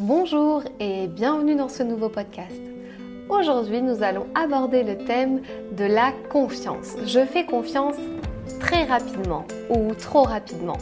Bonjour et bienvenue dans ce nouveau podcast. Aujourd'hui, nous allons aborder le thème de la confiance. Je fais confiance très rapidement ou trop rapidement.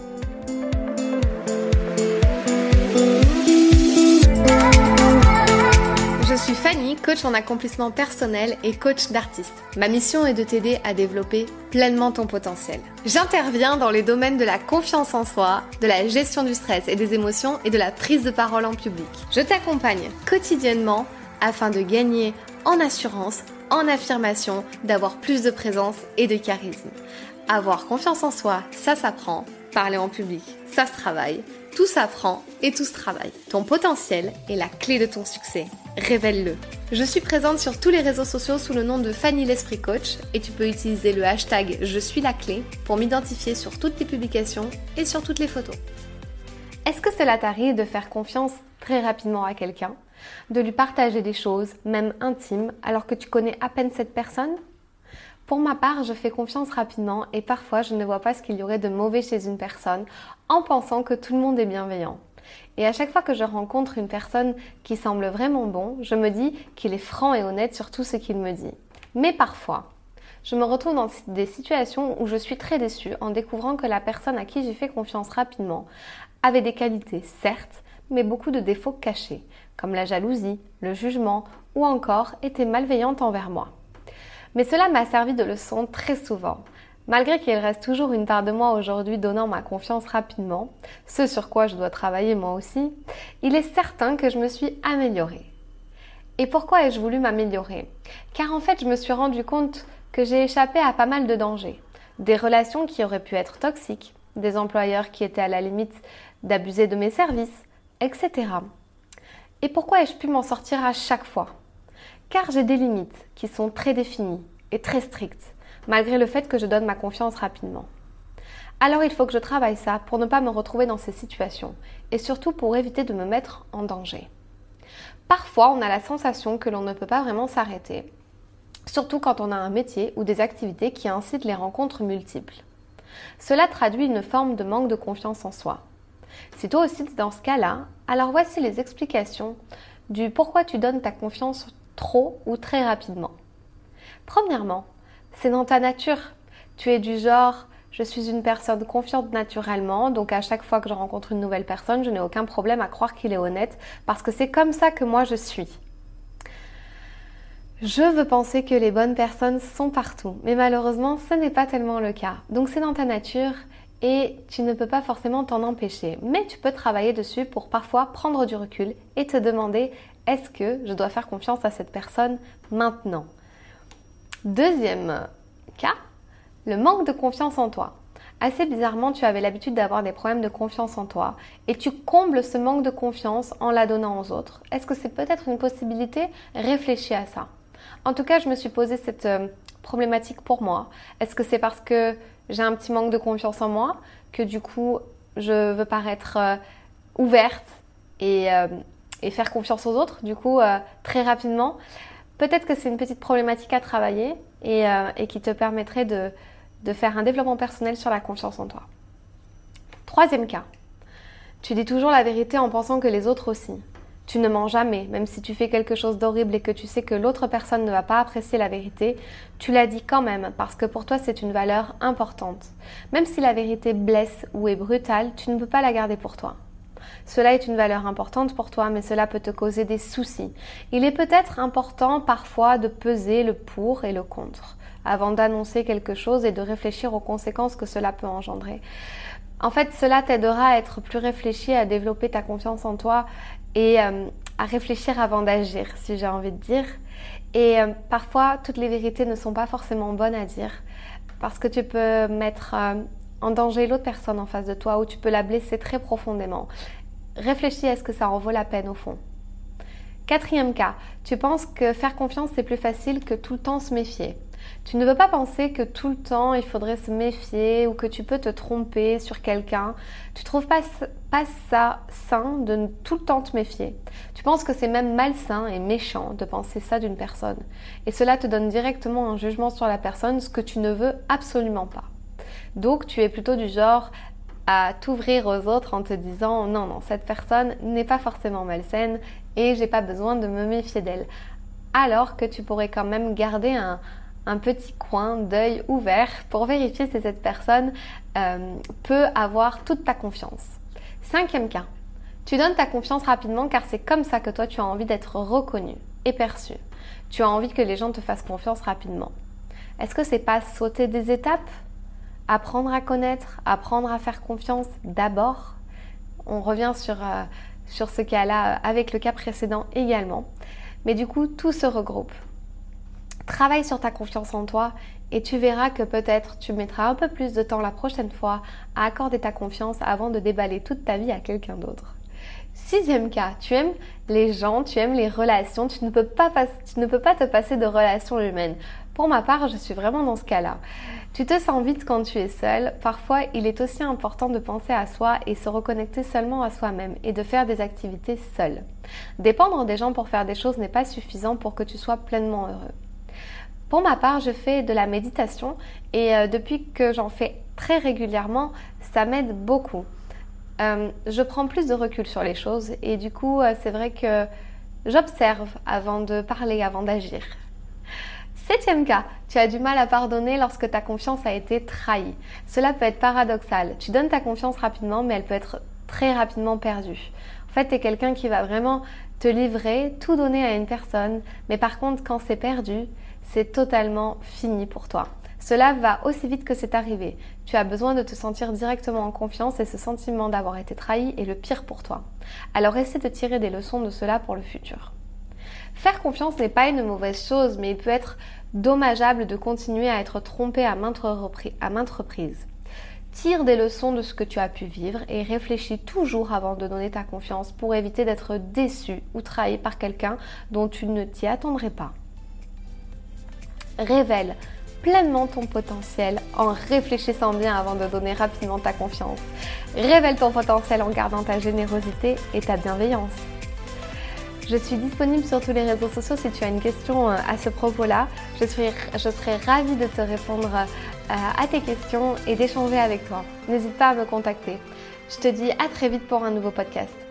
Coach en accomplissement personnel et coach d'artiste. Ma mission est de t'aider à développer pleinement ton potentiel. J'interviens dans les domaines de la confiance en soi, de la gestion du stress et des émotions et de la prise de parole en public. Je t'accompagne quotidiennement afin de gagner en assurance, en affirmation, d'avoir plus de présence et de charisme. Avoir confiance en soi, ça s'apprend. Parler en public, ça se travaille. Tout s'apprend et tout se travaille. Ton potentiel est la clé de ton succès. Révèle-le. Je suis présente sur tous les réseaux sociaux sous le nom de Fanny l'Esprit Coach et tu peux utiliser le hashtag Je suis la clé pour m'identifier sur toutes tes publications et sur toutes les photos. Est-ce que cela t'arrive de faire confiance très rapidement à quelqu'un, de lui partager des choses, même intimes, alors que tu connais à peine cette personne? Pour ma part, je fais confiance rapidement et parfois je ne vois pas ce qu'il y aurait de mauvais chez une personne en pensant que tout le monde est bienveillant. Et à chaque fois que je rencontre une personne qui semble vraiment bon, je me dis qu'il est franc et honnête sur tout ce qu'il me dit. Mais parfois, je me retrouve dans des situations où je suis très déçue en découvrant que la personne à qui j'ai fait confiance rapidement avait des qualités, certes, mais beaucoup de défauts cachés, comme la jalousie, le jugement ou encore était malveillante envers moi. Mais cela m'a servi de leçon très souvent. Malgré qu'il reste toujours une part de moi aujourd'hui donnant ma confiance rapidement, ce sur quoi je dois travailler moi aussi, il est certain que je me suis améliorée. Et pourquoi ai-je voulu m'améliorer? Car en fait, je me suis rendu compte que j'ai échappé à pas mal de dangers. Des relations qui auraient pu être toxiques, des employeurs qui étaient à la limite d'abuser de mes services, etc. Et pourquoi ai-je pu m'en sortir à chaque fois? Car j'ai des limites qui sont très définies et très strictes, malgré le fait que je donne ma confiance rapidement. Alors il faut que je travaille ça pour ne pas me retrouver dans ces situations et surtout pour éviter de me mettre en danger. Parfois, on a la sensation que l'on ne peut pas vraiment s'arrêter, surtout quand on a un métier ou des activités qui incitent les rencontres multiples. Cela traduit une forme de manque de confiance en soi. Si toi aussi dans ce cas-là, alors voici les explications du pourquoi tu donnes ta confiance trop ou très rapidement. Premièrement, c'est dans ta nature. Tu es du genre, je suis une personne confiante naturellement, donc à chaque fois que je rencontre une nouvelle personne, je n'ai aucun problème à croire qu'il est honnête, parce que c'est comme ça que moi je suis. Je veux penser que les bonnes personnes sont partout, mais malheureusement ce n'est pas tellement le cas. Donc c'est dans ta nature et tu ne peux pas forcément t'en empêcher, mais tu peux travailler dessus pour parfois prendre du recul et te demander est-ce que je dois faire confiance à cette personne maintenant? Deuxième cas, le manque de confiance en toi. Assez bizarrement, tu avais l'habitude d'avoir des problèmes de confiance en toi et tu combles ce manque de confiance en la donnant aux autres. Est-ce que c'est peut-être une possibilité? Réfléchis à ça. En tout cas, je me suis posé cette euh, problématique pour moi. Est-ce que c'est parce que j'ai un petit manque de confiance en moi que du coup, je veux paraître euh, ouverte et euh, et faire confiance aux autres, du coup, très rapidement. Peut-être que c'est une petite problématique à travailler et, euh, qui te permettrait de, de faire un développement personnel sur la confiance en toi. Troisième cas, tu dis toujours la vérité en pensant que les autres aussi. Tu ne mens jamais, même si tu fais quelque chose d'horrible et que tu sais que l'autre personne ne va pas apprécier la vérité, tu la dis quand même parce que pour toi c'est une valeur importante. Même si la vérité blesse ou est brutale, tu ne peux pas la garder pour toi. Cela est une valeur importante pour toi, mais cela peut te causer des soucis. Il est peut-être important parfois de peser le pour et le contre avant d'annoncer quelque chose et de réfléchir aux conséquences que cela peut engendrer. En fait, cela t'aidera à être plus réfléchi, à développer ta confiance en toi et euh, à réfléchir avant d'agir, si j'ai envie de dire. Et euh, parfois, toutes les vérités ne sont pas forcément bonnes à dire parce que tu peux mettre euh, en danger l'autre personne en face de toi ou tu peux la blesser très profondément. Réfléchis à ce que ça en vaut la peine au fond. Quatrième cas, tu penses que faire confiance c'est plus facile que tout le temps se méfier. Tu ne veux pas penser que tout le temps il faudrait se méfier ou que tu peux te tromper sur quelqu'un. Tu trouves pas, pas ça sain de tout le temps te méfier. Tu penses que c'est même malsain et méchant de penser ça d'une personne. Et cela te donne directement un jugement sur la personne, ce que tu ne veux absolument pas. Donc tu es plutôt du genre à t'ouvrir aux autres en te disant non, non, cette personne n'est pas forcément malsaine et j'ai pas besoin de me méfier d'elle. Alors que tu pourrais quand même garder un, petit coin d'œil ouvert pour vérifier si cette personne euh, peut avoir toute ta confiance. Cinquième cas, tu donnes ta confiance rapidement car c'est comme ça que toi tu as envie d'être reconnu et perçu. Tu as envie que les gens te fassent confiance rapidement. Est-ce que c'est pas sauter des étapes? Apprendre à connaître, apprendre à faire confiance d'abord. On revient sur, euh, ce cas-là avec le cas précédent également. Mais du coup, tout se regroupe. Travaille sur ta confiance en toi et tu verras que peut-être tu mettras un peu plus de temps la prochaine fois à accorder ta confiance avant de déballer toute ta vie à quelqu'un d'autre. Sixième cas, tu aimes les gens, tu aimes les relations, tu ne peux pas te passer de relations humaines. Pour ma part, je suis vraiment dans ce cas-là. Tu te sens vite quand tu es seul. Parfois, il est aussi important de penser à soi et se reconnecter seulement à soi-même et de faire des activités seul. Dépendre des gens pour faire des choses n'est pas suffisant pour que tu sois pleinement heureux. Pour ma part, je fais de la méditation et euh, depuis que j'en fais très régulièrement, ça m'aide beaucoup. Euh, je prends plus de recul sur les choses et du coup, euh, c'est vrai que j'observe avant de parler, avant d'agir. Septième cas, tu as du mal à pardonner lorsque ta confiance a été trahie. Cela peut être paradoxal. Tu donnes ta confiance rapidement, mais elle peut être très rapidement perdue. En fait, tu es quelqu'un qui va vraiment te livrer, tout donner à une personne, mais par contre, quand c'est perdu, c'est totalement fini pour toi. Cela va aussi vite que c'est arrivé. Tu as besoin de te sentir directement en confiance et ce sentiment d'avoir été trahi est le pire pour toi. Alors essaie de tirer des leçons de cela pour le futur. Faire confiance n'est pas une mauvaise chose, mais il peut être dommageable de continuer à être trompé à maintes, reprises. Tire des leçons de ce que tu as pu vivre et réfléchis toujours avant de donner ta confiance pour éviter d'être déçu ou trahi par quelqu'un dont tu ne t'y attendrais pas. Révèle pleinement ton potentiel en réfléchissant bien avant de donner rapidement ta confiance. Révèle ton potentiel en gardant ta générosité et ta bienveillance. Je suis disponible sur tous les réseaux sociaux si tu as une question euh, à ce propos-là. Je, je serai ravie de te répondre euh, à tes questions et d'échanger avec toi. N'hésite pas à me contacter. Je te dis à très vite pour un nouveau podcast.